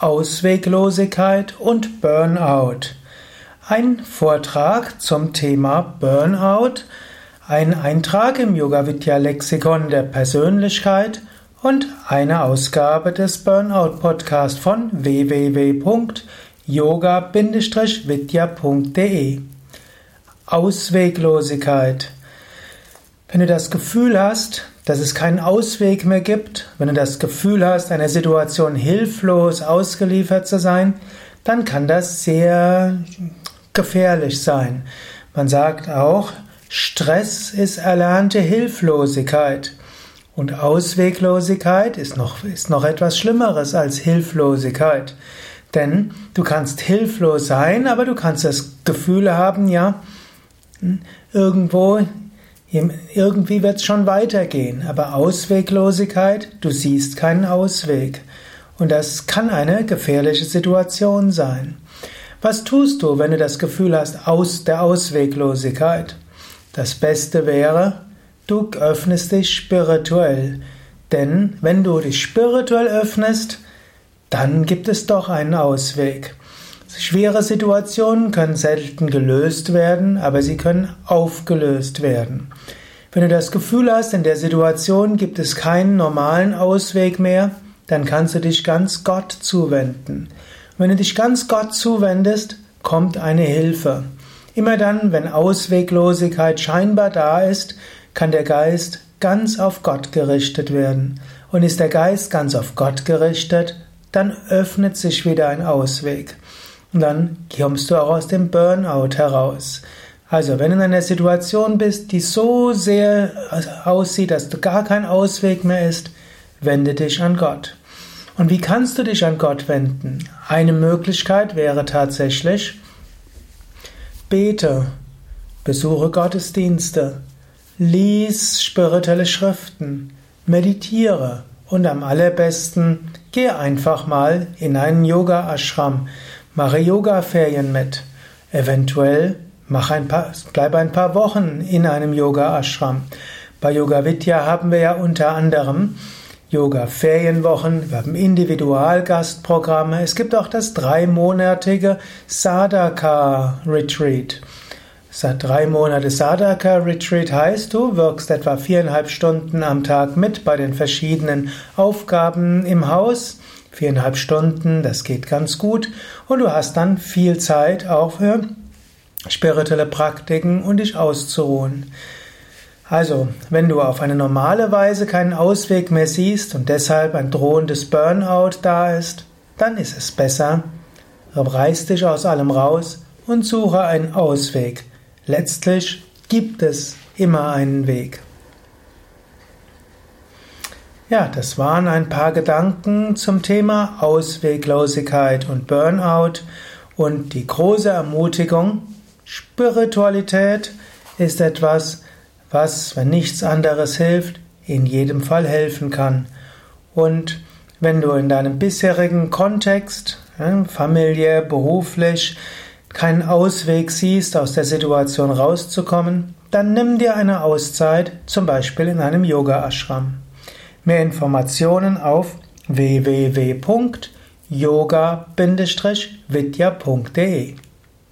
Ausweglosigkeit und Burnout. Ein Vortrag zum Thema Burnout, ein Eintrag im Yoga Vidya Lexikon der Persönlichkeit und eine Ausgabe des Burnout Podcast von www.yoga-vidya.de. Ausweglosigkeit. Wenn du das Gefühl hast, dass es keinen Ausweg mehr gibt, wenn du das Gefühl hast, einer Situation hilflos ausgeliefert zu sein, dann kann das sehr gefährlich sein. Man sagt auch, Stress ist erlernte Hilflosigkeit. Und Ausweglosigkeit ist noch, ist noch etwas Schlimmeres als Hilflosigkeit. Denn du kannst hilflos sein, aber du kannst das Gefühl haben, ja, irgendwo irgendwie wird es schon weitergehen, aber Ausweglosigkeit, du siehst keinen Ausweg. Und das kann eine gefährliche Situation sein. Was tust du, wenn du das Gefühl hast aus der Ausweglosigkeit? Das Beste wäre, du öffnest dich spirituell. Denn wenn du dich spirituell öffnest, dann gibt es doch einen Ausweg. Schwere Situationen können selten gelöst werden, aber sie können aufgelöst werden. Wenn du das Gefühl hast, in der Situation gibt es keinen normalen Ausweg mehr, dann kannst du dich ganz Gott zuwenden. Und wenn du dich ganz Gott zuwendest, kommt eine Hilfe. Immer dann, wenn Ausweglosigkeit scheinbar da ist, kann der Geist ganz auf Gott gerichtet werden. Und ist der Geist ganz auf Gott gerichtet, dann öffnet sich wieder ein Ausweg. Und dann kommst du auch aus dem Burnout heraus. Also, wenn du in einer Situation bist, die so sehr aussieht, dass du gar kein Ausweg mehr ist, wende dich an Gott. Und wie kannst du dich an Gott wenden? Eine Möglichkeit wäre tatsächlich, bete, besuche Gottesdienste, lies spirituelle Schriften, meditiere und am allerbesten geh einfach mal in einen Yoga-Ashram. Mache Yoga-Ferien mit. Eventuell mach ein paar, bleib ein paar Wochen in einem Yoga-Ashram. Bei Yoga Vidya haben wir ja unter anderem Yoga-Ferienwochen, wir haben Individualgastprogramme. Es gibt auch das dreimonatige Sadhaka-Retreat. Drei Monate Sadhaka-Retreat heißt, du wirkst etwa viereinhalb Stunden am Tag mit bei den verschiedenen Aufgaben im Haus viereinhalb Stunden, das geht ganz gut. Und du hast dann viel Zeit auch für spirituelle Praktiken und dich auszuruhen. Also, wenn du auf eine normale Weise keinen Ausweg mehr siehst und deshalb ein drohendes Burnout da ist, dann ist es besser, reiß dich aus allem raus und suche einen Ausweg. Letztlich gibt es immer einen Weg. Ja, das waren ein paar Gedanken zum Thema Ausweglosigkeit und Burnout und die große Ermutigung, Spiritualität ist etwas, was, wenn nichts anderes hilft, in jedem Fall helfen kann. Und wenn du in deinem bisherigen Kontext, familiär, beruflich, keinen Ausweg siehst, aus der Situation rauszukommen, dann nimm dir eine Auszeit, zum Beispiel in einem Yoga-Ashram. Mehr Informationen auf www.yoga-vidya.de